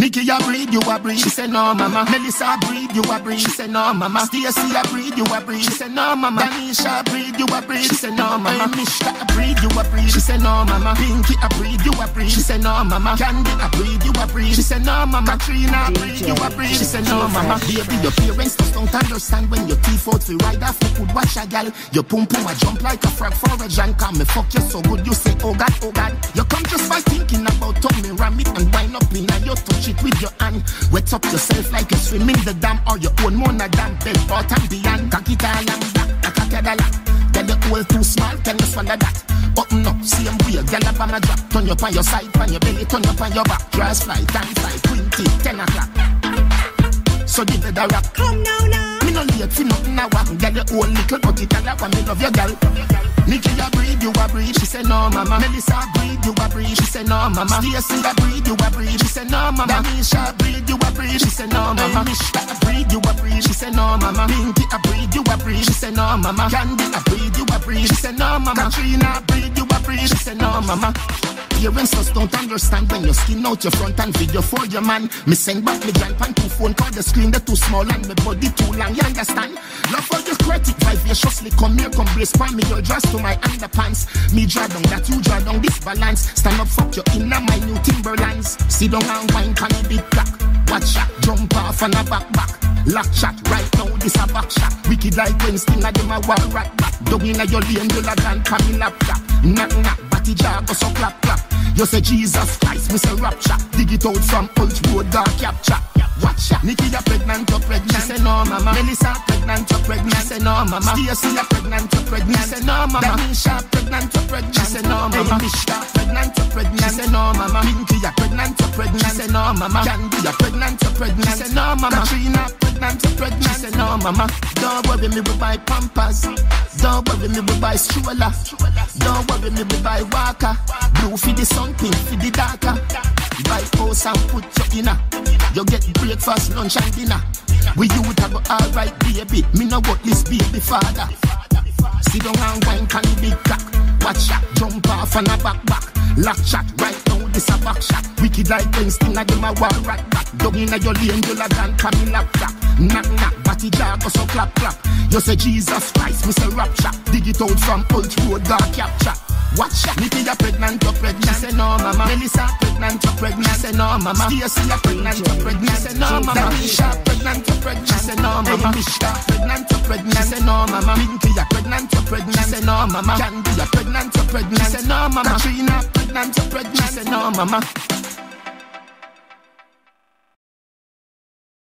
Nikki, you breed, you a breed. She said no, mama. Melissa, breed, you a breed. She said no, mama. Stacy, a breed, you a breed. She said no, mama. Danisha, breed, you a breed. She said no, mama. Mishka, a breed, you a breed. She said no, mama. Pinky, a breed, you a breed. She said no, mama. Candy, a breed, you a breed. She said no, mama. Katrina, a breed, you a breed. She said no, mama. Baby, your parents just don't understand when your teeth out to ride off. You could watch a gal. Your pum pum a jump like a frog for a junk. Me fuck you so good. You say oh God, oh God. You come just by thinking touch it with your hand. Wet up yourself like you swim in the dam or your own mona dam. Bed part and beyond. Cock it all and back. A all Tell the hole too small, tell me swallow that. Open up, same way, girl up on a drop. Turn you on your side, on your belly, turn you on your back. Dress fly, time fly, 20, 10 o'clock. So give it a rock. Come now, now. Me no late for nothing I want. Girl, you old little but it all up me love your girl. Nikki, you breathe, you a breathe. She said no, mama. Melissa, breathe, you a breathe. She said no, mama. Stacy, a breathe, you a breathe. She said no, mama. Danisha, breathe, you a breathe. She said no, mama. Mishka, a breathe, you a breathe. She said no, mama. Pinky, a breathe, you a breathe. She said no, mama. Candy, a breathe, you a breathe. She said no, mama. Katrina, breathe, you a breathe. She said no, mama. Parents just don't understand when you skin out your front and video for your man. Me send back me giant pan two phone call the screen they too small and me body too long. You understand? Love for your credit vivaciously come here, come brace for me your dress to my underpants. Me draw down that you draw balance. Stand up, fuck your inner my new Timberlands. Sit down and wine pan a big clock. Watch shot, jump off on a back back. Lock shot right now, this a back shot. Wicked like Wednesday, now them a war right back. Dog inna your lane, you la gun, pan me laptop. Knock knock, batty jar, go so clap clap. You say Jesus Christ, me say rapture. Dig it out from Old Road, dark capture. Watch ya. Nikki, you pregnant, you pregnant. She say no, mama. Melissa, pregnant, you pregnant. She say no, mama. Stacy, you pregnant, you pregnant. She say no, mama. Danisha, pregnant, you pregnant. She say no, mama. Mishka, pregnant, you pregnant. She say no, mama. Pinky, you pregnant, you pregnant. She say no, mama. Candy, you pregnant, you pregnant. She say no, mama. Katrina, pregnant, you pregnant. She say no, mama. Don't worry me, we buy Pampers. Don't worry me, we buy stroller. Don't worry me, we buy Walker. Blue for the sun, pink for the darker. Buy house and put you in. You get breakfast, lunch and dinner. We youth have alright, baby. Me no got this baby father. Sit down and wine can big cock. Watch shot, jump off on a back back. Lock shot, right now this a back shot. Wicked like Winston, I them my war right back. Dog inna your lane, you la gun, come in laptop. Knock knock, batty jar, go so clap clap. You say Jesus Christ, me say rap shot. Dig it out from Old Road, dark capture. Watch ya, Nikki you pregnant, you pregnant. She say no, mama. Melissa pregnant, you pregnant. She say no, mama. Stacy you pregnant, you pregnant. She say no, mama. Danisha pregnant, you pregnant. She say no, mama. Mishka pregnant, you pregnant. She say no, mama. Pinky you pregnant, you pregnant. She say no, mama. Candy you pregnant, you pregnant. She say no, mama. Katrina pregnant, you pregnant. She say no, mama.